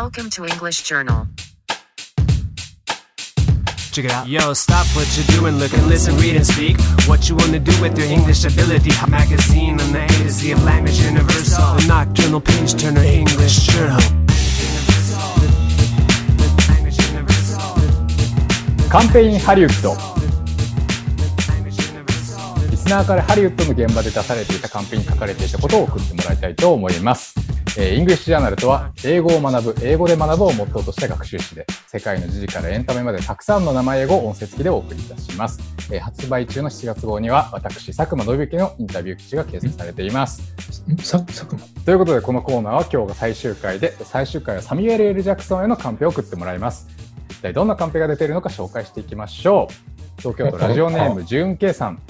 Welcome to English Journal. Check it out. Yo, stop what you're doing, look and listen, read and speak. What you wanna do with your English ability? A magazine on the A to Z of language universal. The nocturnal page turner English journal. カンペインハリウッドリスナーからハリウッドの現場で出されていたカンペに書かれていたことを送ってもらいたいと思います。えー、イングリッシュジャーナルとは、英語を学ぶ、英語で学ぶをモットーとした学習誌で、世界の時事からエンタメまでたくさんの生英語を音声付きでお送りいたします。えー発売中の7月号には、私、佐久間信之のインタビュー記事が掲載されています。さ、佐久間？ということで、このコーナーは今日が最終回で、最終回はサミュエル・エル・ジャクソンへのカンペを送ってもらいます。一体どんなカンペが出ているのか紹介していきましょう。東京都ラジオネーム、純慶さん。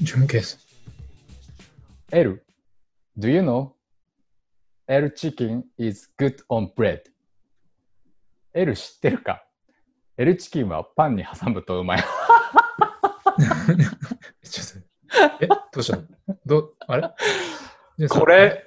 準ケース。L, do you know? L chicken is good on bread. L 知ってるか ?L チキンはパンに挟むとうまい。ちょっと、え、どうしたの？ど、あれ？でこれ、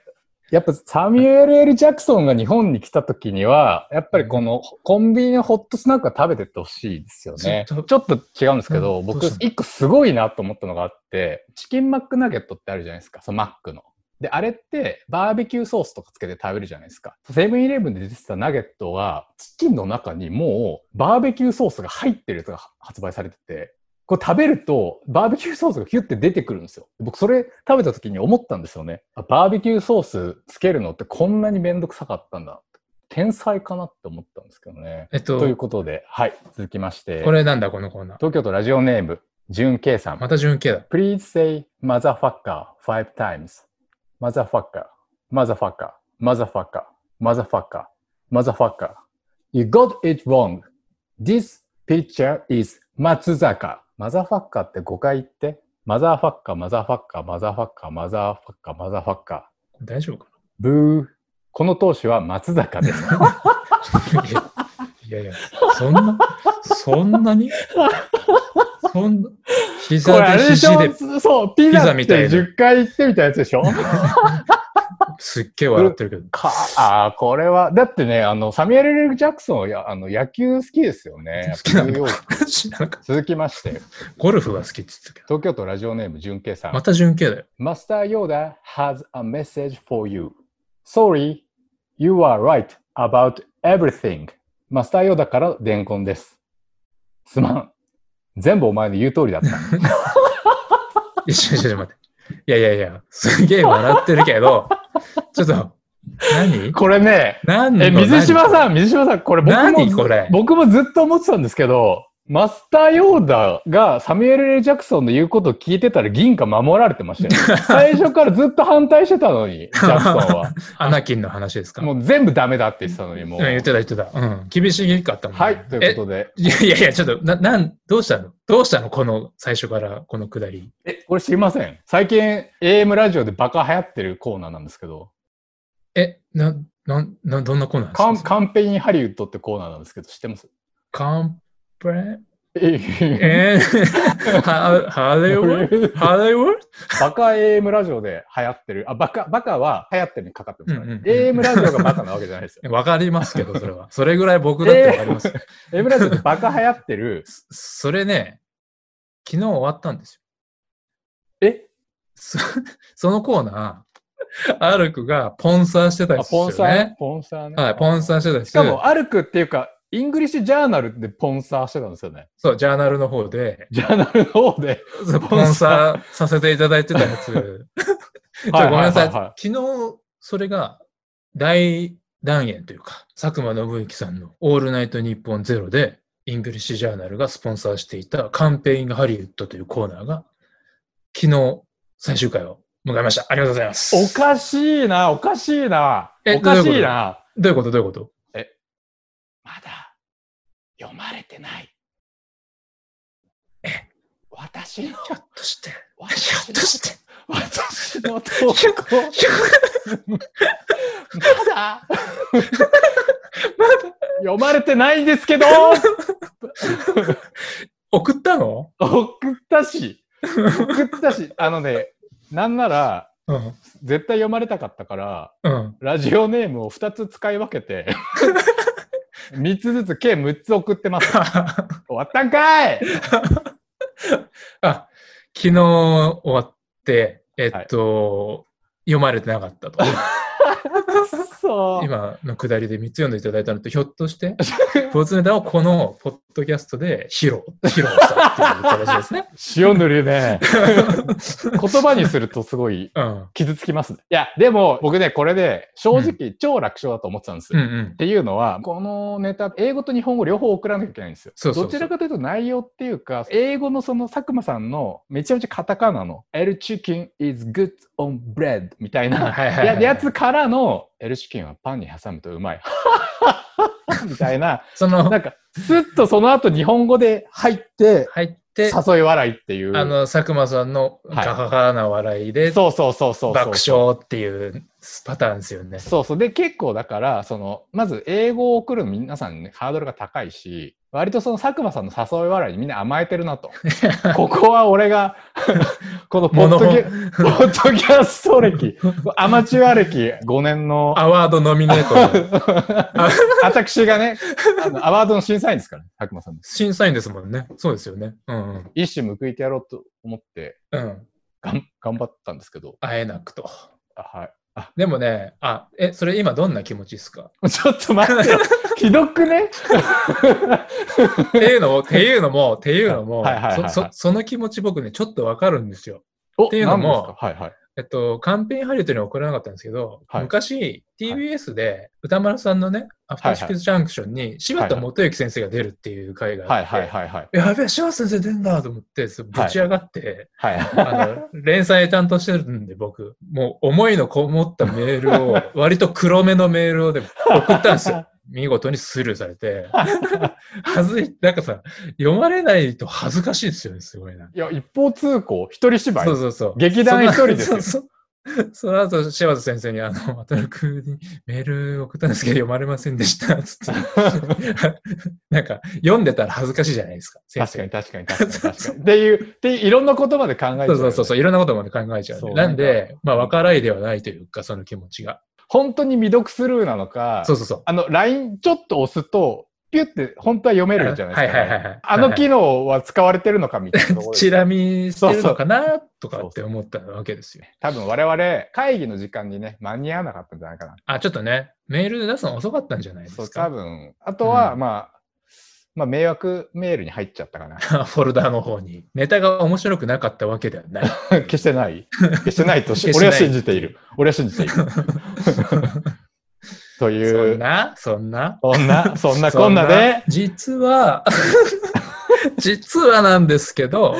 やっぱサミュエル・エル・ジャクソンが日本に来た時には、やっぱりこのコンビニのホットスナックは食べてってほしいですよね。ちょっと違うんですけど、僕一個すごいなと思ったのがあって、チキンマックナゲットってあるじゃないですか、そのマックの。で、あれってバーベキューソースとかつけて食べるじゃないですか。セブンイレブンで出てたナゲットは、チキンの中にもうバーベキューソースが入ってるやつが発売されてて、これ食べるとバーベキューソースがヒュッて出てくるんですよ。僕それ食べた時に思ったんですよね。あバーベキューソースつけるのってこんなにめんどくさかったんだ。天才かなって思ったんですけどね。えっとということで、はい、続きまして。これなんだ、このコーナー。東京都ラジオネーム、純慶さん。また準ケだ。Please say motherfucker five times. マザファッカー、マザファッカー、マザファッカー、マザー、ファッカー。this picture is 松坂。マザファッカーって5回言って。マザーファッカー、マザーファッカー、マザーファッカー、マザーファッカー、マザーファッカー。大丈夫かな？この投手は松坂です。いやいや、そんな、そんなに？そんな、こ膝れあれででしょ？肘でそう、ピザみたいな10回言ってみたやつでしょ？すっげえ笑ってるけど。か、ああ、これは、だってね、あの、サミュエル・ル・ジャクソンはや、あの、野球好きですよね。好きな続きまして、ゴルフが好きって言ってたけど。東京都ラジオネーム、純慶さん。また準ケだよ。Master Yoda has a message for you. Sorry, you are right about everything. マスターヨーダから伝言です。すまん。全部お前の言う通りだった。いや、ちょちょちょ待って。いやいやいや、すげえ笑ってるけど、ちょっと、何？これね、何え、水島さんん、水島さん、これ僕もこれ？僕もずっと思ってたんですけど、マスターヨーダがサミュエル・エル・ジャクソンの言うことを聞いてたら銀貨守られてましたよ、ね。最初からずっと反対してたのに、ジャクソンは。アナキンの話ですか？もう全部ダメだって言ってたのに、もう。うん、言ってた言ってた。うん。厳しかったもん、はい、ということで。えいやいやいや、ちょっと、な、なん、どうしたの？どうしたの？この、最初から、このくだり？え、これ知りません？最近 AM ラジオでバカ流行ってるコーナーなんですけど、え、な、な、な、どんなコーナーですか？カンペインハリウッドってコーナーなんですけど、知ってます？カンプレええー、ハハリウッドハリウッバカ AM ラジオで流行ってる、あ、バカ、バカは流行ってるにかかってますからね。うんうんうん AM ラジオがバカなわけじゃないですよ。ド わかりますけど、それは。それぐらい僕だってわかります。AM ラジオでバカ流行ってる、それね、昨日終わったんですえ？よ。そそのコーナー、アルクがポンサーしてたあやつですよポンサーね。ポンサーね。はい、ポンサーしてたやつ。しかも、アルクっていうか、イングリッシュジャーナルでポンサーしてたんですよね。そう、ジャーナルの方で、ジャーナルの方で。ポンサーさせていただいてたやつ。ごめんなさい。昨日、それが大団円というか、佐久間信之さんのオールナイトニッポンゼロで、イングリッシュジャーナルがスポンサーしていたカンペ in ハリウッドというコーナーが、昨日最終回を迎えました。ありがとうございます。おかしいな、おかしいな。えおかしどういうこと？いな。どういうこと？どういうこと？まだ読まれてない。え？私の、ひょっとして、ひょ私っとして、の、私の投稿、ひょまだ。読まれてないんですけど。送ったの送ったし、送ったし、あのね、なんなら、うん。絶対読まれたかったから、うん。ラジオネームを2つ使い分けて、3つずつ計6つ送ってます。終わったんかい あ、昨日終わって、えっと、読まれてなかったと。そう。今のくだりで3つ読んでいただいたのと、ひょっとして、ボツネタをこのポッドキャストで披露、披露したっていう形ですね。塩塗るね。言葉にするとすごいうん。傷つきますね。いや、でも僕ね、これで正直超楽勝だと思ってたんですよ。うんうんっ。ていうのは、このネタ、英語と日本語両方送らなきゃいけないんですよ。そうそうそうどちらかというと内容っていうか、英語のその佐久間さんのめちゃめちゃカタカナの L chicken is good on bread みたいなややつからの L チキンはパンに挟むとうまい。みたいな、その、なんか、スッとその後日本語で入って、入って、誘い笑いっていう。あの、佐久間さんのはいガハハな笑いで、そうそうそうそうそう。爆笑っていうパターンですよね。そうそう。で、結構だから、その、まず英語を送る皆さんね、ハードルが高いし、割とその佐久間さんの誘い笑いにみんな甘えてるなと。ここは俺が、このポッドキャスト歴、アマチュア歴5年の、アワードノミネート の私がね、あのアワードの審査員ですから、佐久間さん。審査員ですもんね。そうですよね。うん一矢報いてやろうと思って、うん。うん。がん頑張ったんですけど、会えなくと。あはい。あ、でもね、あ、え、それ今どんな気持ちですか？ちょっと待ってよ。ひどくね？っていうのも、っていうのも、っていうのもはいはいはいはい、そそその気持ち僕ね、ちょっとわかるんですよ。おっていうのもはいはい。えっと、カンペインハリウッドには送らなかったんですけど、はい昔、TBS で歌丸さんのね、アフターシックスジャンクションに柴田元幸先生が出るっていう回があって、はいはいはいはい。やべえ、柴田先生出んだと思って、ぶち上がって、はい。あの、連載担当してるんで、僕、もう思いのこもったメールを、割と黒めのメールをで送ったんですよ。見事にスルーされて。はずい、なんかさ、読まれないと恥ずかしいですよね、すごいな。いや、一方通行、一人芝居。そうそうそう。劇団一人ですよそのその後、柴田先生に、あの、渡るくんにメール送ったんですけど、読まれませんでした、つって。なんか、読んでたら恥ずかしいじゃないですか、確かに確かに確かに確かに。っていう、っていういろんな言葉で考えちゃうよね、そうそうそうそう、いろんなことまで考えちゃうんで。そうなんでまあ、分からいではないというか、その気持ちが。本当に未読スルーなのか、そうそうそう。あの、LINE ちょっと押すと、ピュって本当は読めるじゃないですか。はいはいはいはいあの機能は使われてるのか みたいなところでチラ見してるのかなとかって思ったわけですよ。多分我々、会議の時間にね、間に合わなかったんじゃないかな。あ、ちょっとね、メールで出すの遅かったんじゃないでそう、すか。多分。あとは、うんまあ、まあ、迷惑メールに入っちゃったかな。フォルダーの方に。ネタが面白くなかったわけではない。決してない？決してないと 俺は信じている。俺は信じている。とそいう、んな、そんな？そんな、そんな？こんなで、実は、実はなんですけど、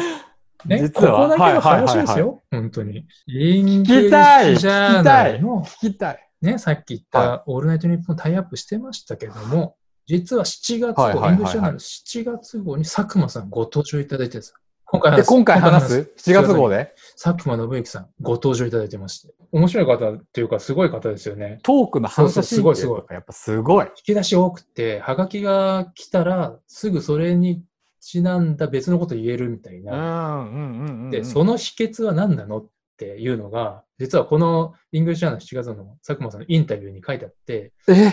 ね、こ実は？こだけの話ですはいはいよ。本当に。イン聞きたいッシュジャーナルの、聞きたい。ね、さっき言った、オールナイトニッポンタイアップしてましたけども、実は7月号、はいはいはいはいイングリッシュジャーナル7月号に佐久間さんご登場いただいてるんです。今回で、今回話す ?7 月号で？で佐久間信之さんご登場いただいてまして。面白い方っていうか、すごい方ですよね。トークの反射そうそうすごいすごいやっぱすごい。引き出し多くて、はがきが来たら、すぐそれにちなんだ別のこと言えるみたいうん、な。うん、うんうん。で、その秘訣は何なのっていうのが、実はこのイングリッシュジャーナル7月の佐久間さんのインタビューに書いてあって、え？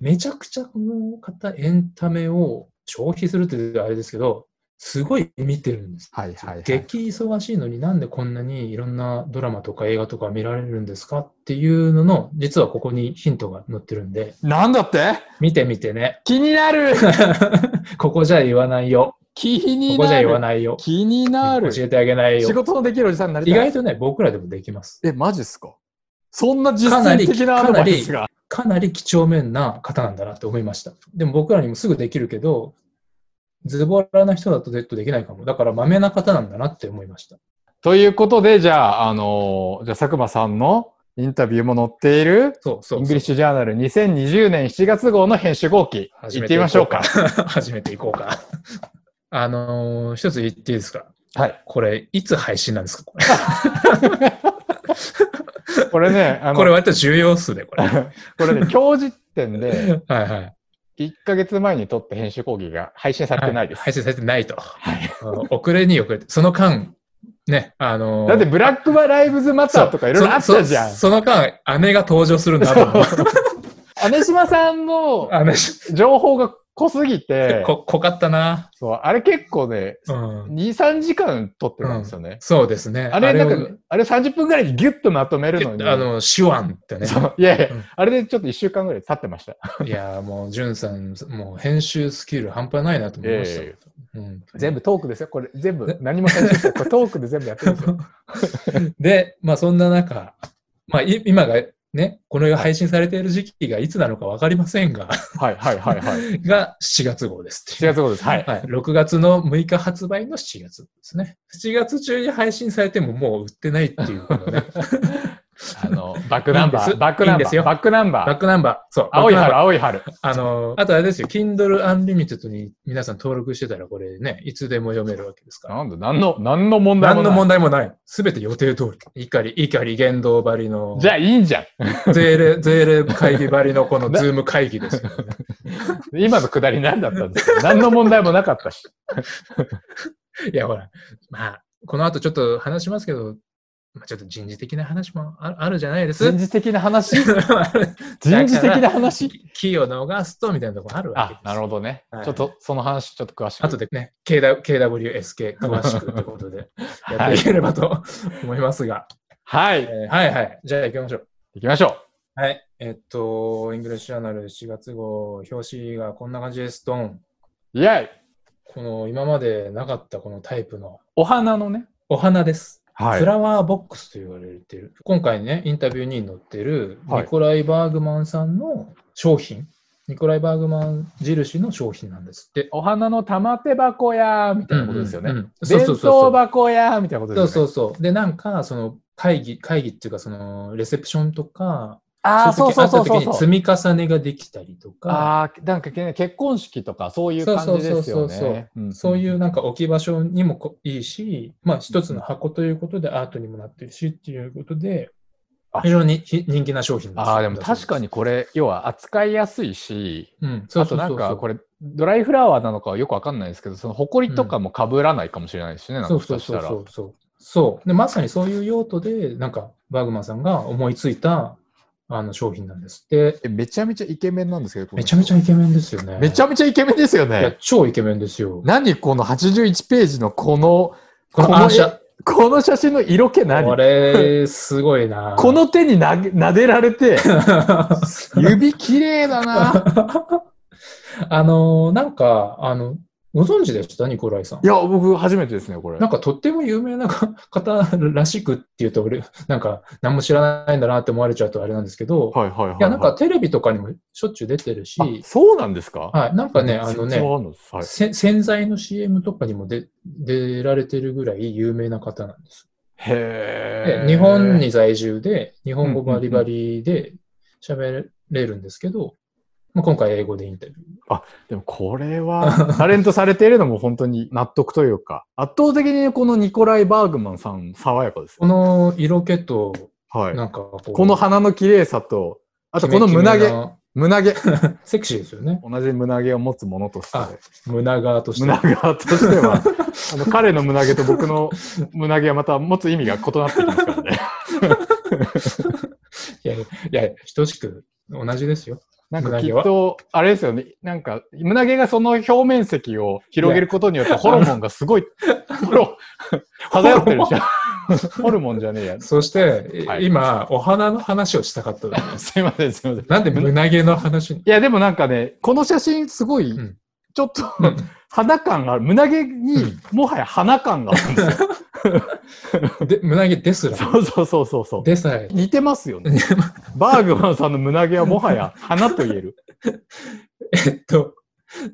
めちゃくちゃこの方エンタメを消費するっていうとあれですけど、すごい見てるんです。はいはいはい。激忙しいのになんでこんなにいろんなドラマとか映画とか見られるんですかっていうのの、実はここにヒントが載ってるんで、なんだって？見てみてね。気になる ここじゃ言わないよ。気にここじゃなる言わないよ。気になる教えてあげないよ。仕事のできるおじさんになりたい。意外とね、僕らでもできます。え、マジっすか？そんな実践的なアドバイスが。かなり几帳面な方なんだなって思いました。でも僕らにもすぐできるけど、ズボラな人だと絶対できないかも。だから、まめな方なんだなって思いました。ということで、じゃあ、あのーじゃあ佐久間さんのインタビューも載っている、そうそうイングリッシュジャーナル2020年7月号の編集後記、行ってみましょうか。始めていこうか。あのー一つ言っていいですか？はい。これ、いつ配信なんですか？これ。これね、あの、これ割と重要っすね、これ。は これね、今日時点で、いはい。1ヶ月前に撮った編集講義が配信されてないです。配信されてないと。はい。うん遅れに遅れて、その間、ね、あのーだってブラックバライブズマターとかいろいろあったじゃんそ。の間、姉が登場するんだと思う。姉島さんの姉、情報が濃すぎて、こ、濃かったな。そう、あれ結構ね、うん。2、3時間撮ってるんですよね。そうですね。あれ、なんをか、あれ30分ぐらいにギュッとまとめるのに。あの、手腕ってね。そういやいや、うんあれでちょっと1週間ぐらい経ってました。いやー、もう、じゅんさん、もう編集スキル半端ないなと思いました。いやいやうん全部トークですよ。これ全部、何も編集して、これトークで全部やってるんですよ。で、まあそんな中、まあい今がね、これが配信されている時期がいつなのかわかりませんが、はいはいはいはい。が7月号ですって7いう。月号です。はい。はい。6月の6日発売の7月ですね。7月中に配信されてももう売ってないっていうね。あの、バックナンバー、バックナンバー、バックナンバー。バックナンバー。そう。青い春、青い春。あの、あとあれですよ。Kindle Unlimited に皆さん登録してたらこれね、いつでも読めるわけですから。なんだ、何の、何の問題も何のない。問題もない。すべて予定通り。碇、碇ゲンドウばりの。じゃあいいんじゃん。ゼーレ、ゼーレ会議ばりのこの ズーム会議ですよ、ね。今のくだり何だったんですか何の問題もなかったし。いや、ほら、まあ、この後ちょっと話しますけど、まあ、ちょっと人事的な話もああるじゃないです。人事的な話？人事的な話？機を逃すとみたいなところあるわけです。あ、なるほどねはい。ちょっと、その話、ちょっと詳しく。後でね、KW KWSK 詳しくということで やっていければと思いますが、はい。えーはいはい。じゃあ行きましょう。行きましょはい。えっと、イングリッシュジャーナル4月号、表紙がこんな感じです。ドン。う。イェイこの今までなかったこのタイプのお花のね。お花です。はフラワーボックスと言われている。今回ね、インタビューに載ってるはいニコライ・バーグマンさんの商品、ニコライ・バーグマン印の商品なんですって。お花の玉手箱やみたいなことですよね。うんうんうんそう弁当箱やみたいなことですよね。そうそうそう。で、なんか、その会議、会議っていうか、そのレセプションとか、ああ、そうそうそうそう積み重ねができたりとか、ああ、なんかね結婚式とかそういう感じですよね。んそういうなんか置き場所にもこいいし、まあ一つの箱ということでアートにもなってるしっていうことであ、非常にひ人気な商品です。ああ、でも確かにこれ、要は扱いやすいし、うん、そうあとそうそうそう。なんかこれ、ドライフラワーなのかはよくわかんないですけど、その埃とかも被らないかもしれないですね、なんかそうそうそうそうそう。そう。で、まさにそういう用途で、なんか、バーグマンさんが思いついたあの商品なんですって。えめちゃめちゃイケメンなんですけど、めちゃめちゃイケメンですよね。めちゃめちゃイケメンですよいやね。超イケメンですよ。何この81ページのこの、この暗写。この写真の色気何？これ、すごいな。この手になげ撫でられて、指綺麗だな。あのーなんか、あの、ご存知でした？ニコライさんい。や、僕初めてですね、これ。なんかとっても有名な 方らしくっていうと、俺、なんか何も知らないんだなって思われちゃうとあれなんですけど、はいはいはい、はい。いや、なんかテレビとかにもしょっちゅう出てるし、あそうなんですか？はい、なんかね、あのね、はいせ洗剤の CM とかにも出出られてるぐらい有名な方なんです。へえ。で日本に在住で、日本語バリバリで喋れるんですけど、まあ、今回英語でインタビュー。でもこれは、タレントされているのも本当に納得というか、圧倒的にこのニコライ・バーグマンさん、爽やかですこよ。の色気と、はい。なんかこう、この鼻の綺麗さと、あとこの胸毛、胸毛。セクシーですよね。同じ胸毛を持つ者として、あ胸側として。胸毛としては、あの彼の胸毛と僕の胸毛はまた持つ意味が異なってきますからね。いや、いや等しく同じですよ。なんかきっと、あれですよね。なんか、胸毛がその表面積を広げることによって、ホルモンがすごい、ほら、漂ってるじゃん。ホルモンじゃねえや。そして、はい今、お花の話をしたかったのにすいません、すいません。いなんで胸毛の話に？や、でもなんかね、この写真すごい、うんちょっと、うん肌感がある。胸毛に、もはや鼻感があるんですよ。で胸毛ですら。そうそうそうそうそう。でさえ。似てますよね。バーグマンさんの胸毛はもはや花と言える。えっと、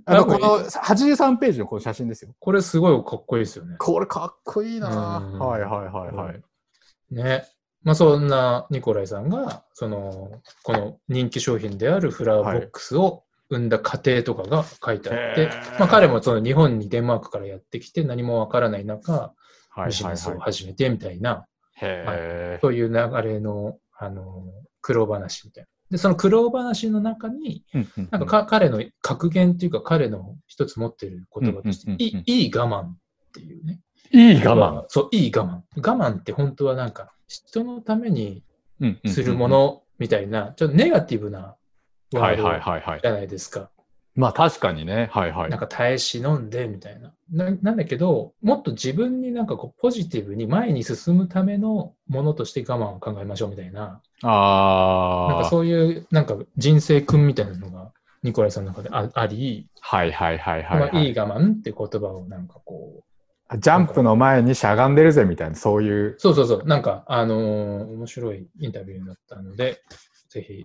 あの、この83ページのこの写真ですよ。これすごいかっこいいですよね。これかっこいいなうんはいはいはいはい。ね。まあそんなニコライさんが、その、この人気商品であるフラワーボックスを生んだ過程とかが書いてあって、まあ彼もその日本にデンマークからやってきて何もわからない中、はいビジネスを。始めてみたいな、へそういう流れの、あの、苦労話みたいな。で、その苦労話の中に、ーなんかか彼の格言っていうか彼の一つ持ってる言葉として、いい我慢っていうね。いい我慢。そう、いい我慢。我慢って本当はなんか、人のためにうんするも。のみたいな、ちょっとネガティブなワはいードはいはいはいじ。ゃないですか。まあ確かにね。はいはいなん。か耐え忍んでみたいな。ななんだけど、もっと自分になんかこうポジティブに前に進むためのものとして我慢を考えましょうみたいな、ああ。なんかそういうなんか人生訓みたいなのがニコライさんの中でああり、はいはいはいはい、まあ、はいいい我慢って言葉をなんかこう、ジャンプの前にしゃがんでるぜみたいな、そういう。そうそうそう、なんかあのー面白いインタビューだったので、ぜひ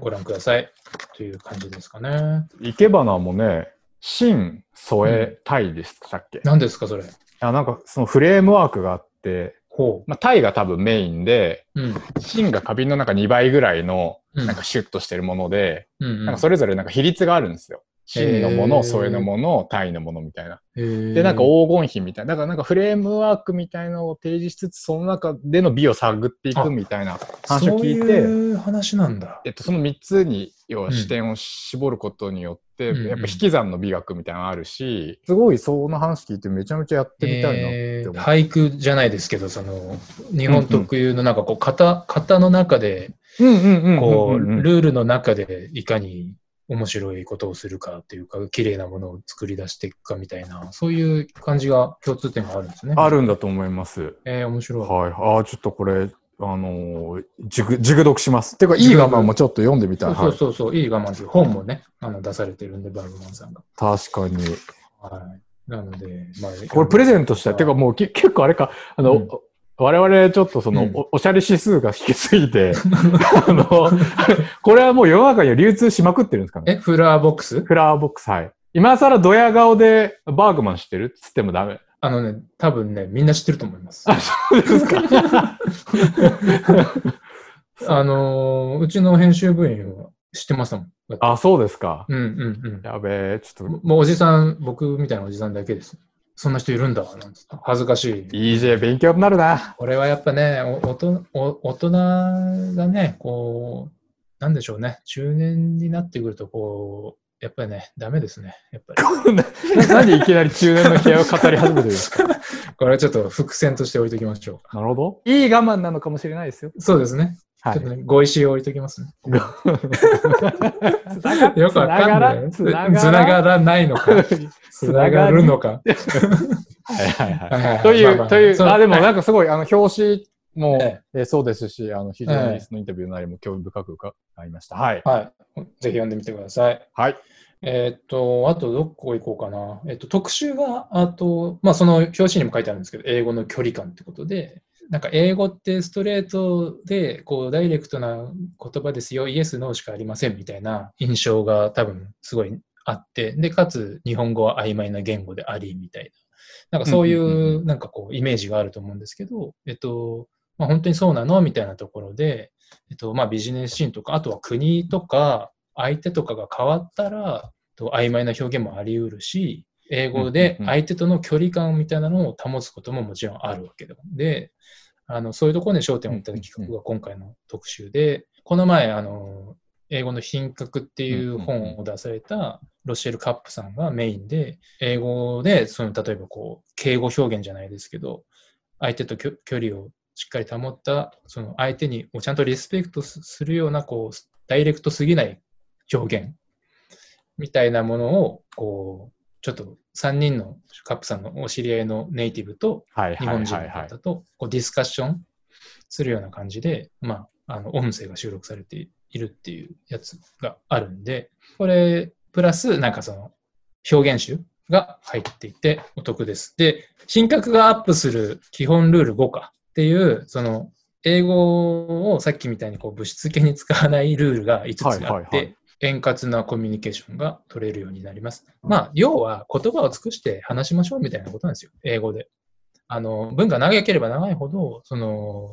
ご覧くださいという感じですかね。生け花もね、芯添えたいでしたっけ、何ですか、それ。あなんかそのフレームワークがあって、ほまあ、タイが多分メインで、う。うん。芯が花瓶の中2倍ぐらいの、うんなんかシュッとしてるもので、うんうんなんかそれぞれなんか比率があるんですよ。芯のもの、添えのもの、タイのものみたいな。でで、なんか黄金比みたいな。だからなんかフレームワークみたいなのを提示しつつ、その中での美を探っていくみたいな話を聞いそうて、いう話なんだ。えっと、その3つに要うんは視点を絞ることによって、うんうんやっぱ引き算の美学みたいなのあるし、すごいその話聞いてめちゃめちゃやってみたいなって思って。えー俳句じゃないですけど、その、日本特有のなんかこう、型、型の中で、うんうんうんこう、ルールの中でいかに面白いことをするかっていうか、綺麗なものを作り出していくかみたいな、そういう感じが、共通点があるんですね。あるんだと思います。えー、面白い。はい。ああ、ちょっとこれ、あのー、熟熟読します。てか、いい我慢もちょっと読んでみたい。そうそうそうそう、いい我慢という本もね、あの出されてるんで、バルマンさんが。はい、確かに。はい。なので、まあ、これプレゼントしたい。てか、もうき結構あれか、あの、うん我々ちょっとその、うんおおしゃれ指数が低すぎて、あの、これはもう世の中には流通しまくってるんですかねえ、フラーボックス？フラワーボックス、はい。今更ドヤ顔でバーグマン知ってるっつってもダメ。あのね、多分ね、みんな知ってると思います。そうですか。あのーうちの編集部員は知ってましたもん。あ、そうですか。うんうんうん。やべえ、ちょっと、もうおじさん、僕みたいなおじさんだけです。そんな人いるんだ、恥ずかしい。EJ 勉強になるな。これはやっぱね、おおとお大人がね、こう、なんでしょうね、中年になってくると、こう、やっぱりね、ダメですね。やっぱり。な何いきなり中年の気合を語り始めてるんですか？これはちょっと伏線として置いときましょなるほど。いい我慢なのかもしれないですよ。う。そうですね。はいちょっと。ね、ご意思を置いときますね。つながよくわかんない。つつなながらがらないのか。つながるのか。はいはいはい。という、まあまあという、あ、でもはいなんかすごい、あの、表紙も、ええーそうですし、あの、非常ええにそのインタビューの内容も興味深く伺いました。はい。はい。ぜひ読んでみてください。はい。えーっと、あとどこ行こうかな。えっと、特集が、あと、まあ、その表紙にも書いてあるんですけど、英語の距離感ってことで、なんか英語ってストレートで、こう、ダイレクトな言葉ですよ、イエス、ノーしかありませんみたいな印象が多分すごいあって、で、かつ日本語は曖昧な言語でありみたいな。なんかそういうなんかこう、イメージがあると思うんですけど、えっと、まあ、本当にそうなのみたいなところで、えっと、まあ、ビジネスシーンとか、あとは国とか、相手とかが変わったら、と曖昧な表現もあり得るし、英語で相手との距離感みたいなのを保つことももちろんあるわけで。で、あのそういうところに焦点を置いた企画が今回の特集で、この前、あの、英語の品格っていう本を出されたロシェル・カップさんがメインで、英語で、その例えばこう、敬語表現じゃないですけど、相手と距離をしっかり保った、その相手にちゃんとリスペクトすするような、こう、ダイレクトすぎない表現みたいなものを、こう、ちょっと3人のカップさんのお知り合いのネイティブと日本人の方。とこうディスカッションするような感じで、まあ、あの音声が収録されているっていうやつがあるんで、これ、プラス、なんかその表現集が入っていてお得です。で、品格がアップする基本ルール5かっていう、その英語をさっきみたいにこう物質系に使わないルールが5つあって、円滑なコミュニケーションが取れるようになります。まあ、要は言葉を尽くして話しましょうみたいなことなんですよ。英語で。あの、文が長ければ長いほど、その、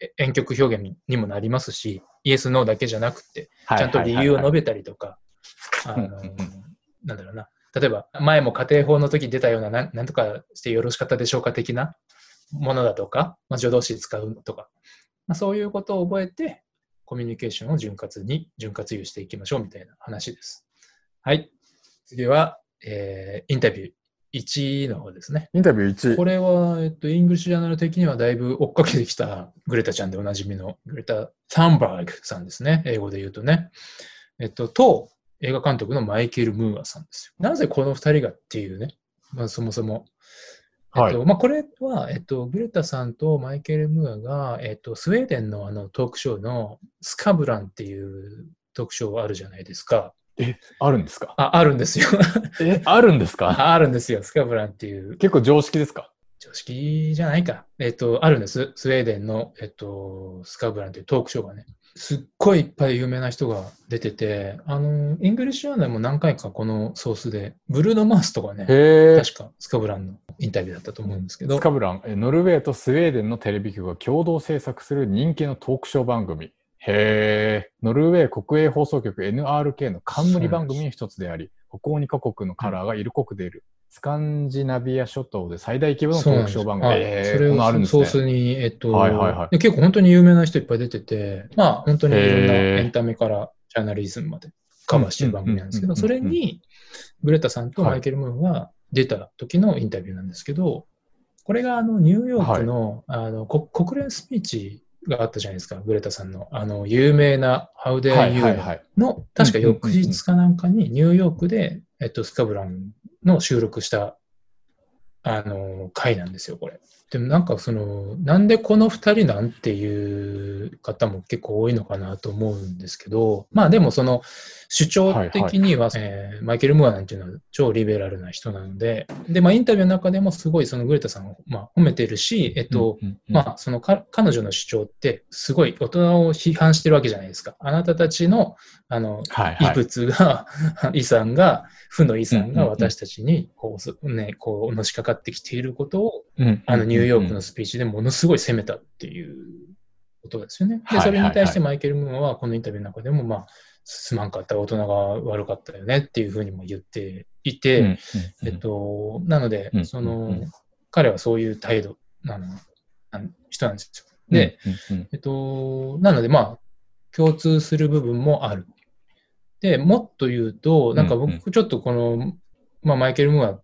え遠曲表現にもなりますし、イエス、ノーだけじゃなくて、ちゃんと理由を述べたりとか、あのなんだろうな。例えば、前も仮定法の時出たような、なんなんとかしてよろしかったでしょうか的なものだとか、まあ、助動詞使うとか、まあ、そういうことを覚えて、コミュニケーションを潤滑に、潤滑油していきましょうみたいな話です。はい。次は、えーインタビュー、1の方ですね。インタビュー1。これは、えっと、イングリッシュジャーナル的にはだいぶ追っかけてきたグレタちゃんでおなじみのグレタ・サンバーグさんですね。英語で言うとね。えっと、と、映画監督のマイケル・ムーアさんですよ。なぜこの二人がっていうね。まあ、そもそも。えっと、はいまあ、これは、えっと、グレタさんとマイケル・ムーアが、えっと、スウェーデンのあのトークショーのスカブランっていうトークショーあるじゃないですか。あるんですか？あ、あるんですよ。え、あるんですか？ああるんですよ。スカブランっていう結構常識ですか？常識じゃないか。えっと、あるんです。スウェーデンの、えっと、スカブランというトークショーがね。すっごいいっぱい有名な人が出てて、あの、イングリッシュジャーナルも何回かこのソースで、ブルーノ・マースとかね。確かスカブランのインタビューだったと思うんですけどス、カブラン、えノルウェーとスウェーデンのテレビ局が共同制作する人気のトークショー番組。へえ。ノルウェー国営放送局 NRK の冠番組の一つであり、北欧2カ国のカラーが色濃く出る。スカンジナビア諸島で最大規模のトークショー番組。はいへーそれこんなのあるんをソーですね。スに、えっと、はいはいはいで結構本当に有名な人いっぱい出てて、まあ本当にいろんなエンタメからジャーナリズムまでカバーしてる番組なんですけど、それにグレタさんとマイケル・ムーンが出た時のインタビューなんですけど、これがあのニューヨークの,、あのこ国連スピーチがあったじゃないですか、グレタさんの。あの有名な How Dare はい You はいはい。の、確か翌日かなんかにニューヨークで、えっと、スカブランの収録した、あの、回なんですよ、これ。でもなんかその、なんでこの二人なんていう方も結構多いのかなと思うんですけど、まあでもその主張的には、えーマイケル・ムーアなんていうのは超リベラルな人なので、で、まあインタビューの中でもすごいそのグレタさんを、まあ、褒めてるし、えっと、うんうんうんまあ、そのか彼女の主張って、すごい大人を批判してるわけじゃないですか。あなたたちの、あの、異はいはい。物が、遺産が、負の遺産がうんうんうん私たちに、こうす、ね、こう、のしかかってきていることを、うんあの、ニューヨークうんのスピーチでものすごい責めたっていうことですよね。で、はいそれに対してはマイケル・ムーンは、このインタビューの中でも、まあ、すまんかった、大人が悪かったよねっていうふうにも言っていて、えっと、なのでう、んそのん、彼はそういう態度なの、人なんですよ。で、、えっと、なので、まあ、共通する部分もある。で、もっと言うと、なんかうん僕、ちょっとこの、まあ、マイケル・ムーア、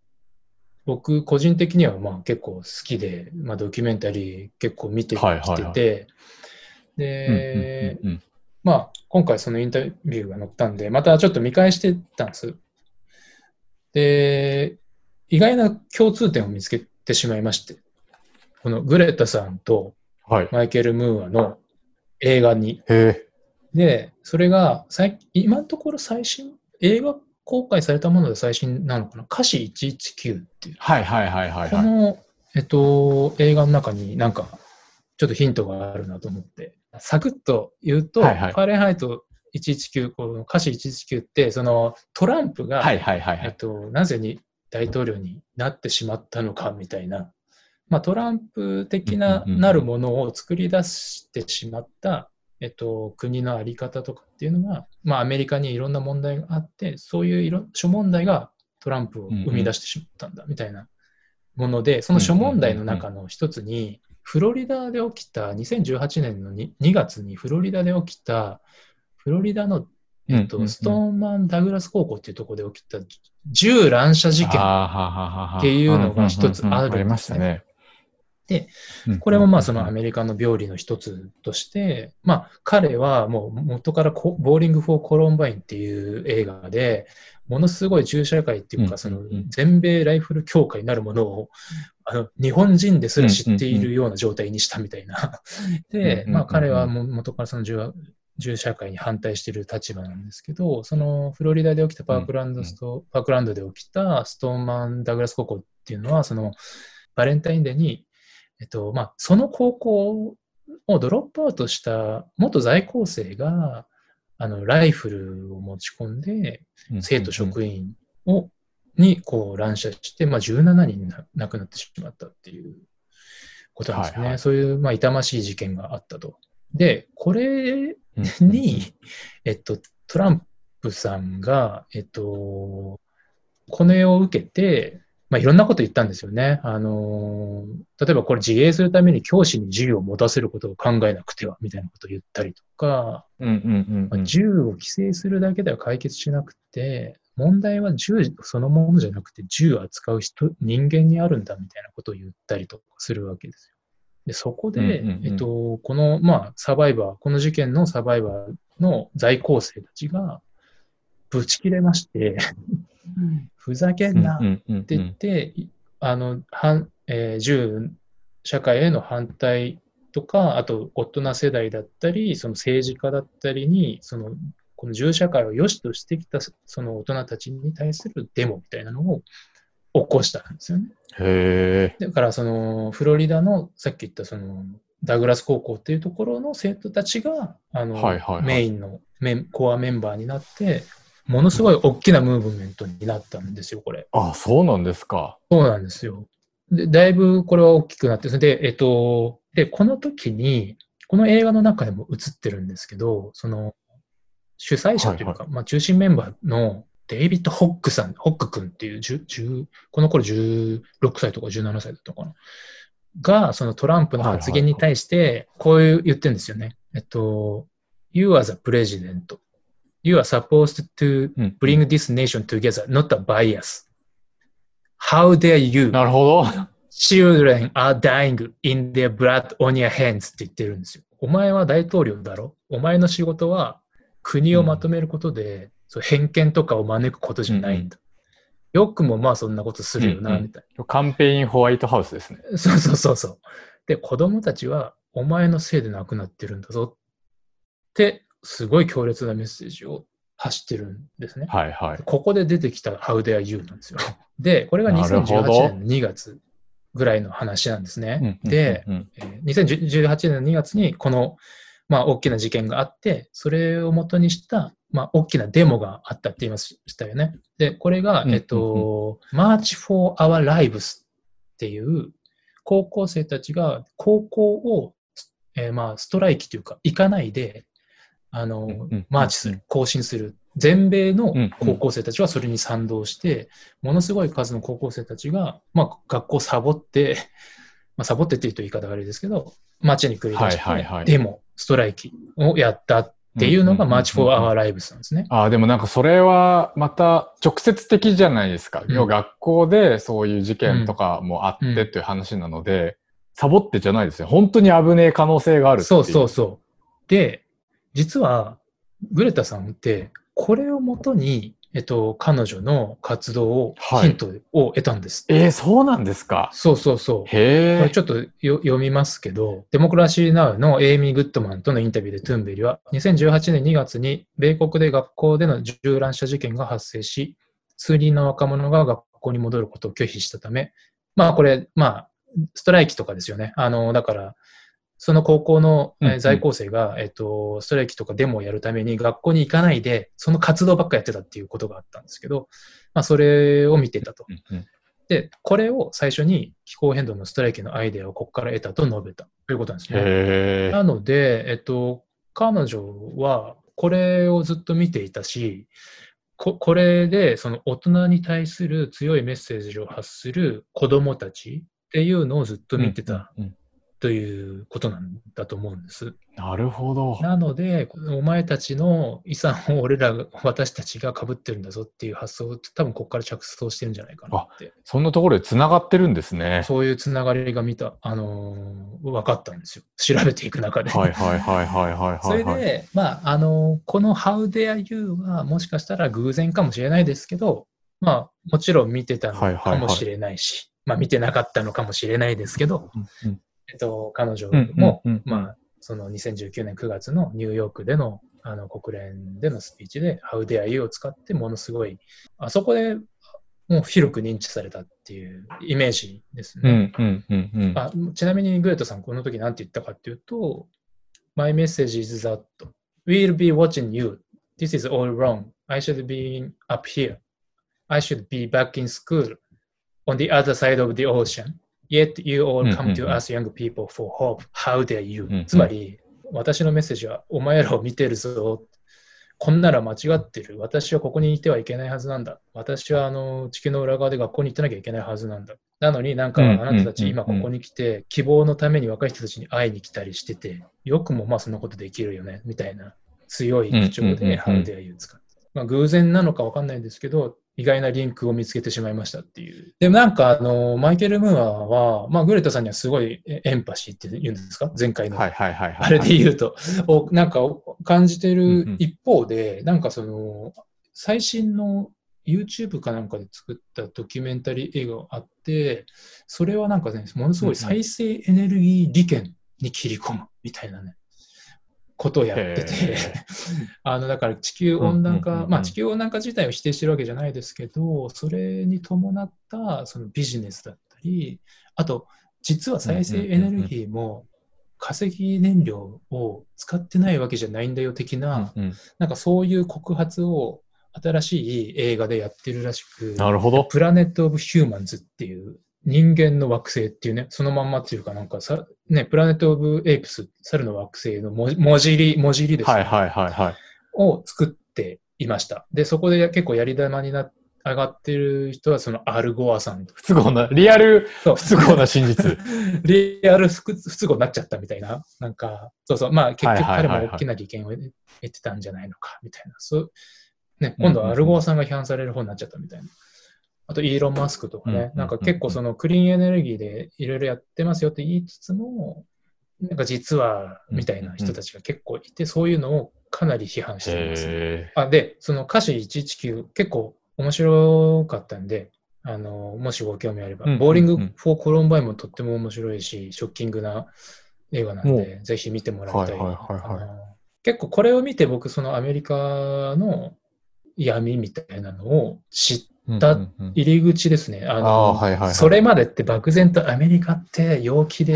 僕、個人的にはまあ結構好きで、まあ、ドキュメンタリー結構見てきはいはいはいてて、うんで、うんうんうんまあ、今回そのインタビューが載ったんで、またちょっと見返してたんです。で、意外な共通点を見つけてしまいまして、このグレタさんとはい。マイケル・ムーアの映画に。へえ。で、それが最今のところ最新、映画公開されたもので最新なのかな？歌詞119っていう。はいはいはいはいはい。この、えっと、映画の中になんか、ちょっとヒントがあるなと思って。サクッと言うと、はいはいファーレンハイト119、この歌詞119って、そのトランプが、はいはいはいはい。えっと、なぜに大統領になってしまったのかみたいな、まあ、トランプ的ななるものを作り出してしまった、えっと、国のあり方とかっていうのが、まあ、アメリカにいろんな問題があって、そういういろ諸問題がトランプを生み出してしまったんだみたいなもので、その諸問題の中の一つに、フロリダで起きた、2018年の 2, 2月にフロリダで起きた、フロリダのえっとストーンマン・ダグラス高校っていうところで起きた銃乱射事件。っていうのが一つあるんですねこれもまあそのアメリカの病理の一つとして、まあ彼はもう元からボーリング・フォー・コロンバインっていう映画で、ものすごい銃社会っていううんか、その全米ライフル協会なるものを、あの日本人ですら知っているような状態にしたみたいな。で、うんまあ彼はもう元からその銃銃社会に反対している立場なんですけど、そのフロリダで起きたパークランドスト、パークランドで起きたストーンマン・ダグラス高校っていうのは、そのバレンタインデーにえっと、まあ、その高校をドロップアウトした元在校生が、あの、ライフルを持ち込んで、生徒職員を、に、こう、乱射して、まあ、17人な亡くなってしまったっていうことなんですね。はいはいそういう、まあ、痛ましい事件があったと。で、これうんに、えっと、トランプさんが、えっと、これを受けて、まあ、いろんなこと言ったんですよね。あのー、例えばこれ自衛するために教師に銃を持たせることを考えなくては、みたいなことを言ったりとか、銃を規制するだけでは解決しなくて、問題は銃そのものじゃなくて銃を扱う人、人間にあるんだみたいなことを言ったりとかするわけですよ。で、そこで、えっと、この、まあ、サバイバー、この事件のサバイバーの在校生たちが、ぶち切れまして、ふざけんなって言って、いあの、反、えー銃社会への反対とか、あと大人世代だったり、その政治家だったりに、その、この銃社会を良しとしてきたその大人たちに対するデモみたいなのを起こしたんですよね。だから、その、フロリダの、さっき言った、その、ダグラス高校っていうところの生徒たちが、あの、はいはいはい。メインのメンコアメンバーになって、ものすごい大きなムーブメントになったんですよ、これ。あ、そうなんですか。そうなんですよ。で、だいぶこれは大きくなって、で、えっと、で、この時に、この映画の中でも映ってるんですけど、その、主催者というか、まあ中心メンバーのデイビッド・ホックさん、ホック君っていう、10 10この頃16歳とか17歳だったのかな。が、そのトランプの発言に対して、こういう言ってるんですよね。えっと、You as a president, you are supposed to うん。bring this nation together, not a bias. How dare you? なるほど。Children are dying in their blood on your hands って言ってるんですよ。お前は大統領だろ？お前の仕事は国をまとめることで、そう偏見とかを招くことじゃないんだ。よくもまあそんなことするよな、みたいカンペインホワイトハウスですね。な。そうそうそうそう。で、子供たちはお前のせいで亡くなってるんだぞって、すごい強烈なメッセージを発してるんですね。はいはい。ここで出てきた How dare you なんですよ。で、これがなるほど2018年の2月ぐらいの話なんですね。うんで、、うんうんえー2018年の2月にこの、まあ、大きな事件があって、それを元にした、まあ、大きなデモがあったって言いましたよね。で、これが、うんえっと、March for Our Lives っていう、高校生たちが高校を、えーまあ、ストライキというか、行かないで、あの、うんうんマーチする、行進する。全米のうん高校生たちはそれに賛同して、ものすごい数の高校生たちが、まあ、学校サボって、まあ、サボってって言うと言い方が悪いですけど、街に繰り出して、はいはいはいデモ、ストライキをやったっていうのがうんうんうんうん March for Our Lives なんですね。ああ、でもなんかそれはまた直接的じゃないですか。うん要は学校でそういう事件とかもあっうんてっていう話なので、サボってじゃないですよ。本当に危ねえ可能性があるっていそうそうそう。で、実は、グレタさんって、これをもとに、えっと、彼女の活動を、はいヒントを得たんです。えー、そうなんですか？そうそうそう。こへえ。れちょっとよ読みますけど、デモクラシーナウのエイミー・グッドマンとのインタビューでトゥンベリは、2018年2月に米国で学校での銃乱射事件が発生し、数人の若者が学校に戻ることを拒否したため、まあこれ、まあ、ストライキとかですよね。あの、だから、その高校のえーうん。うん在校生が、えっと、ストライキとかデモをやるために学校に行かないで、その活動ばっかやってたっていうことがあったんですけど、まあそれを見てたと。うんうんで、これを最初に気候変動のストライキのアイデアをここから得たと述べた。ということなんですね。なので、えっと、彼女はこれをずっと見ていたし、ここれでその大人に対する強いメッセージを発する子供たちっていうのをずっと見てた。うんうんうんということなんだと思うんです。なるほど。なので、お前たちの遺産を俺らが、私たちが被ってるんだぞっていう発想って多分ここから着想してるんじゃないかなって。そんなところで繋がってるんですね。そういうつながりが見た、あのー分かったんですよ。調べていく中で。はいはいはいはいはいはい。それで、まあ、あのーこの How dare you はもしかしたら偶然かもしれないですけど、まあ、もちろん見てたのはいはいはいかもしれないし、まあ、見てなかったのかもしれないですけど、うんうんえっと、彼女うんも、うんうんまあ、その2019年9月のニューヨークでのあの国連でのスピーチで How dare you を使ってものすごい、あそこでもう広く認知されたっていうイメージですね。うんうんうんうん。あちなみにグレタさん、この時何て言ったかっていうと、My message is that we'll be watching you. This is all wrong. I should be up here. I should be back in school on the other side of the ocean. Yet you all come to うん us young people for hope. How dare you? うんうんつまり、私のメッセージは、お前らを見てるぞ。こんなら間違ってる。私はここにいてはいけないはずなんだ。私はあの地球の裏側で学校に行ってなきゃいけないはずなんだ。なのになんかうんあなたたちうん今ここに来て、希望のために若い人たちに会いに来たりしてて、よくもまあそんなことできるよね、みたいな強い口調でうんうんうんうん How dare you? 使って。まあ、偶然なのかわかんないですけど、意外なリンクを見つけてしまいましたっていう。でもなんか、あの、マイケル・ムーアは、まあ、グレタさんにはすごいえエンパシーって言うんですか？前回の。はいはいはいはい。あれで言うと、をなんか感じてうんうんる一方で、なんかその、最新の YouTube かなんかで作ったドキュメンタリー映画があって、それはなんかね、ものすごい再生エネルギー利権に切り込むみたいなね、ことをやってて。へ、あの、だから地球温暖化、うんうんうんうん。まあ地球温暖化自体を否定してるわけじゃないですけど、それに伴ったそのビジネスだったり、あと、実は再生エネルギーも化石燃料を使ってないわけじゃないんだよ的な、うんうん。なんかそういう告発を新しい映画でやってるらしく、なるほど。プラネット・オブ・ヒューマンズっていう人間の惑星っていうね、そのまんまっていうかなんかさ、ね、プラネット・オブ・エイプス、猿の惑星の文字入り、文字入りですね、はいはいはいはい。を作っていました。で、そこで結構やり玉にな上がってる人はそのアルゴアさん。不都合な、リアルそう不都合な真実。リアル不不都合になっちゃったみたいな。なんか、そうそう。まあ結局彼も大きな利権を得てたんじゃないのか、みたいな。そうね、今度はアルゴアさんが批判される方になっちゃったみたいな。あと、イーロン・マスクとかね、なんか結構そのクリーンエネルギーでいろいろやってますよって言いつつも、なんか実は、みたいな人たちが結構いて、そういうのをかなり批判しています。へあで、その華氏119、結構面白かったんで、あの、もしご興味あれば、うんボーリングフォー・コロンバインもとっても面白いし、ショッキングな映画なんで、ぜひ見てもらいたい。結構これを見て僕、そのアメリカの闇みたいなのを知ーだ入り口ですね。あのそれまでって漠然とアメリカって陽気で、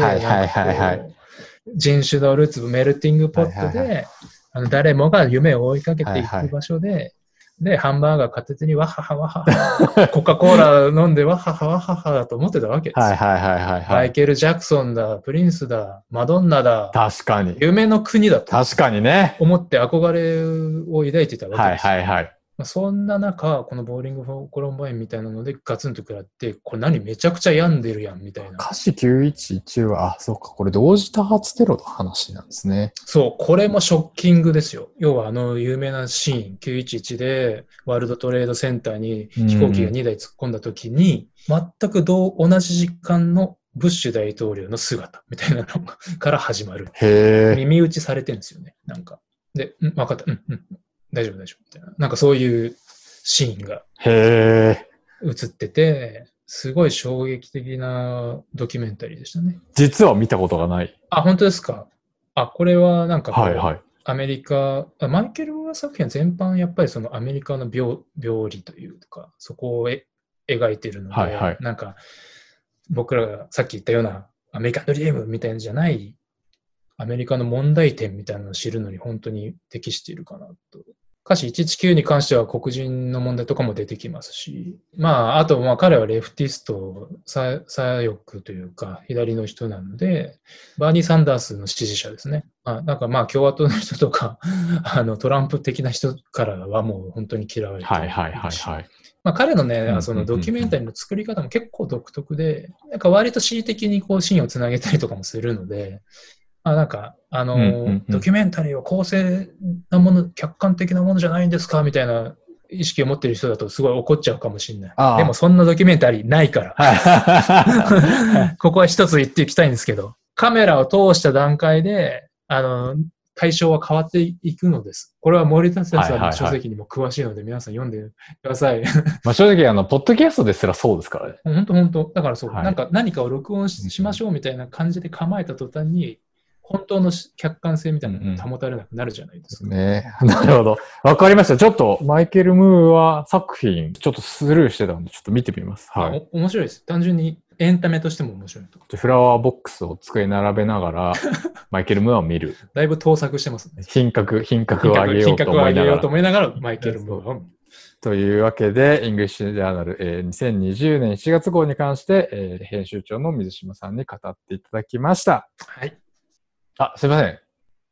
人種のルーツ、メルティングポットで、はいはいあの誰もが夢を追いかけていはいはいく場所で、で、ハンバーガー片手にわははわはは、コカ・コーラ飲んでわははわははだと思ってたわけですよ。はいはいはいはいはい。マイケル・ジャクソンだ、プリンスだ、マドンナだ、確かに。夢の国だと確かにね。思って憧れを抱いてたわけはいですよ。はいはい。まあ、そんな中、このボーリング・フォー・コロンバインみたいなのでガツンと食らって、これ何めちゃくちゃ病んでるやんみたいな。華氏911は、あ、そうか、これ同時多発テロの話なんですね。そう、これもショッキングですよ。要はあの有名なシーン、911でワールドトレードセンターに飛行機が2台突っ込んだ時に、全く同同じ時間のブッシュ大統領の姿みたいなのから始まる。へえ。耳打ちされてるんですよね。なんか。で、うん、分かった。うん、うん。大丈夫、大丈夫。みたいな。なんかそういうシーンが。映ってて、すごい衝撃的なドキュメンタリーでしたね。実は見たことがない。あ、本当ですか？あ、これはなんかこう、はいはい。アメリカ、あマイケル・ムーア作品は全般やっぱりそのアメリカの病病理というか、そこをえ描いてるので、はいはいなんか僕らがさっき言ったようなアメリカンドリームみたいなのじゃない、アメリカの問題点みたいなのを知るのに本当に適しているかなと。歌詞119に関しては黒人の問題とかも出てきますし、まあ、あと、まあ彼はレフティスト、左左翼というか、左の人なので、バーニー・サンダースの支持者ですね。あなんかまあ共和党の人とか、あのトランプ的な人からはもう本当に嫌われてるはいはいはいはい。まあ、彼のね、そのドキュメンタリーの作り方も結構独特で、なんか割と恣意的にこうシーンをつなげたりとかもするので、あなんか、あの、うんうんうんドキュメンタリーは公正なもの、客観的なものじゃないんですか？みたいな意識を持ってる人だとすごい怒っちゃうかもしれない。でもそんなドキュメンタリーないから。はい。ここは一つ言っていきたいんですけど、カメラを通した段階で、あの、対象は変わっていくのです。これは森田先生の書籍にも詳しいので、皆さん読んでください。まあ正直、あの、ポッドキャストですらそうですからね。本当本当。だからそう、はいなんか何かを録音ししましょうみたいな感じで構えた途端に、本当のし客観性みたいなのが保たれなくなるじゃないですか。ね なるほど。わかりました。ちょっと、マイケル・ムーア作品、ちょっとスルーしてたんで、ちょっと見てみます。はい。面白いです。単純にエンタメとしても面白いと。フラワーボックスを机に並べながら、マイケル・ムーアを見る。だいぶ盗作してますね。品格、品格を上げよ品うと格を上げよう思いながら。と思いながら、マイケル・ムーアをというわけで、イングリッシュジャーナル、えー2020年1月号に関して、えー編集長の水島さんに語っていただきました。はい。あ、すいません。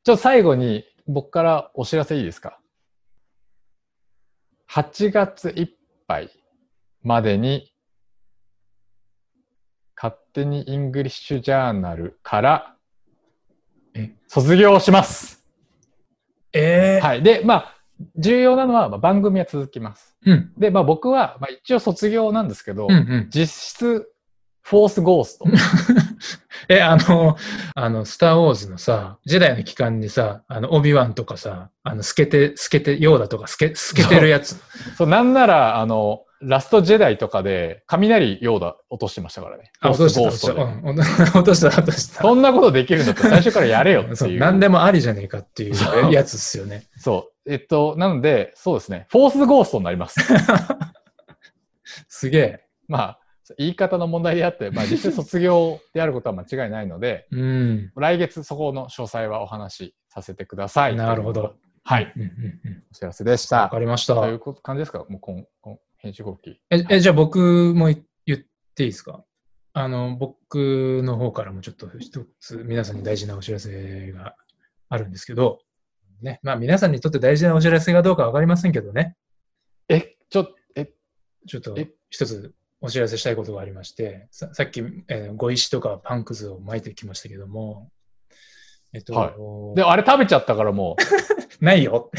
ちょっと最後に僕からお知らせいいですか ?8 月いっぱいまでに、勝手にイングリッシュジャーナルからえ？卒業します。えー？はい。で、まあ、重要なのは、まあ、番組は続きます。うん。で、まあ僕は、まあ一応卒業なんですけど、うんうん。実質、フォースゴースト。え、あの、あの、スターウォーズのさ、ジェダイの期間にさ、あの、オビワンとかさ、あの、透けて、透けて、ヨーダとか透け、透けてるやつ。そう、なんなら、あの、ラストジェダイとかで、雷ヨーダ落としてましたからね。あ、落とした、フォ落とした。うん、落とした、落とした。そんなことできるんだったら最初からやれよってそう、いう。何でもありじゃねえかっていうやつっすよね。そう。えっと、なので、そうですね。フォースゴーストになります。すげえ。まあ、言い方の問題であって、まあ実際卒業であることは間違いないので、うん。来月そこの詳細はお話しさせてください。なるほど。はい。うんうんうん。お知らせでしわた。かりました。ということ感じですか？もうこん、こん編集後期。え、えじゃあ僕もい言っていいですか？あの、僕の方からもちょっと一つ皆さんに大事なお知らせがあるんですけど、ね、まあ皆さんにとって大事なお知らせがどうかわかりませんけどね、え、ちょ、え、ちょっとえ？一つお知らせしたいことがありまして、ささっき、えー、ご石とかパンくずを巻いてきましたけども、えっと、はいで、あれ食べちゃったからも ないよ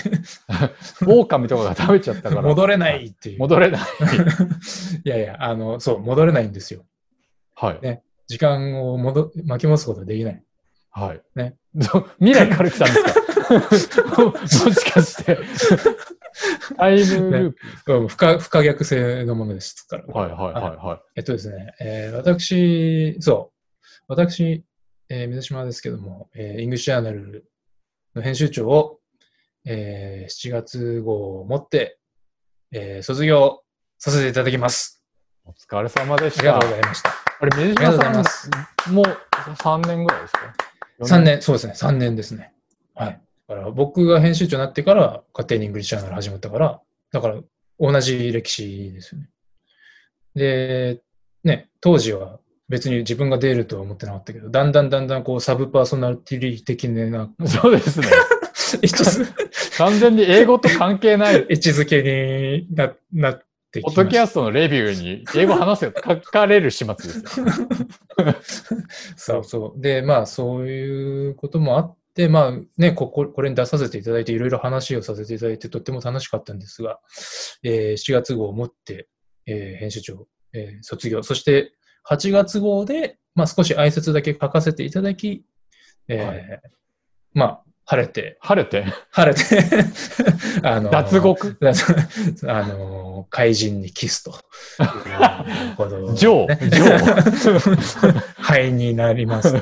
う、狼とかが食べちゃったから。戻れないっていう。戻れない。いやいや、あの、そう、戻れないんですよ。はい。ね時間を戻巻き戻すことはできない。はい。ねど。未来から来たんですか？もしかして。タイムループ。うん不可不可逆性のものですから。はいはいはいはえっとですね、えー私、そう、私、えー水島ですけども、えーイングリッシュジャーナルの編集長を、えー7月号をもって、えー卒業させていただきます。い。お疲れ様でしたありがとう。ございました。あれ、水ありがとうござい島ますさん、もう3年ぐらいですか？3。年、そうですね、3年ですね。はい。だから僕が編集長になってから、勝手にイングリッシュジャーナル始まったから、だから同じ歴史ですよね。で、ね、当時は別に自分が出るとは思ってなかったけど、だんだんだんだんこうサブパーソナリティ的なそうですね。完全に英語と関係ない。位置づけになってきました。ポッドキャストのレビューに英語話せよ書かれる始末ですよ。そうそう。で、まあ、そういうこともあって、まあね、ここ、これに出させていただいて、いろいろ話をさせていただいて、とっても楽しかったんですが、えー7月号をもって、えー編集長、えー卒業、そして8月号で、まあ少し挨拶だけ書かせていただき、えーはい。まあ、晴れて、晴れて？晴れて、あのー脱獄？あのー、怪人にキスと。ジョージョ灰になります。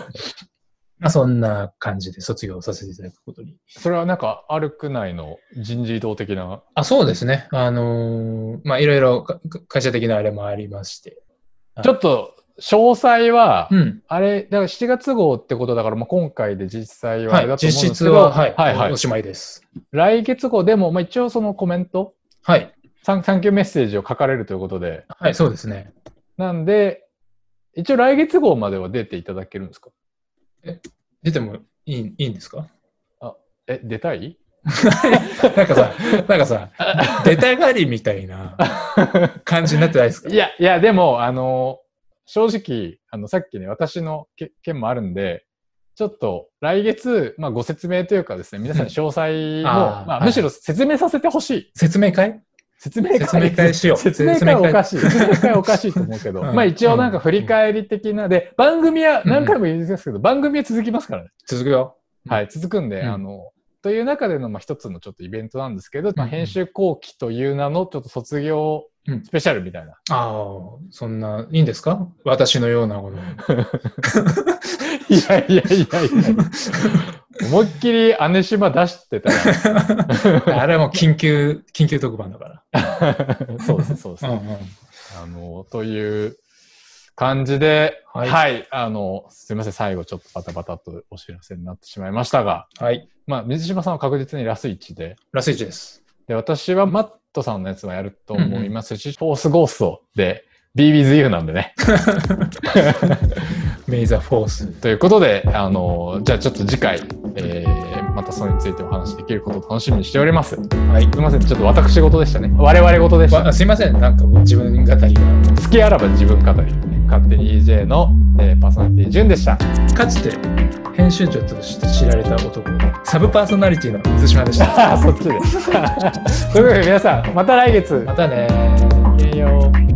まあ、そんな感じで卒業させていただくことに。それはなんか、アルク内の人事異動的な？あ、そうですね。あのーまあ、いろいろか会社的なあれもありまして。ちょっと、詳細は、うん。あれ、だから7月号ってことだから、まあ、今回で実際はあはい。れだと思うん実ですけど、質は、はい、はいはいおしまいです。来月号でも、まあ、一応そのコメント、はい。サンサンキューメッセージを書かれるということで、はい、そうですね。なんで、一応来月号までは出ていただけるんですか？出てもいいいいんですか？え、出たい？なんかさ、なんかさ、出たがりみたいな感じになってないですか？いや、いや、でも、あの、正直、あの、さっきね、私のけ件もあるんで、ちょっと来月、まあ、ご説明というかですね、皆さんに詳細も、まあ、むしろ説明させてほしい。説明会？説明会説明会しよう説明会はおかしい。説明会はおかしいと思うけど、うんまあ一応なんか振り返り的なで、番組は何回も言うんですけど、番組は続きますからね。続くよ。はい、続くんで、うんあの、という中でのまあ一つのちょっとイベントなんですけど、まあうん編集後期という名のちょっと卒業うんスペシャルみたいな。ああ、そんな、いいんですか？私のようなこと。いやいやいやいや。思いっきり姉島出してたら、あれはもう緊急、緊急特番だから。そうです、そうです。うんうん。あの、という感じで、は、はいいあの、すいません、最後ちょっとバタバタとお知らせになってしまいましたが、はい。まあ、水島さんは確実にラス1で、ラスイチです。で、私はマットさんのやつはやると思いますし、フォースゴーストで、you なんでね。メイザーフォース。ということで、あの、じゃあちょっと次回、えー、またそれについてお話できることを楽しみにしております。すはい。いません、ちょっと私事でしたね。我々事でした。わすいません、なんかもう自分語りが。好きあらば自分語りでね。勝手に EJ の、えーパーソナリティ、ジュンでした。かつて編集長として知られた男、サブパーソナリティの水島でした。そっちで。ということで皆さん、また来月。またねごきげんよう。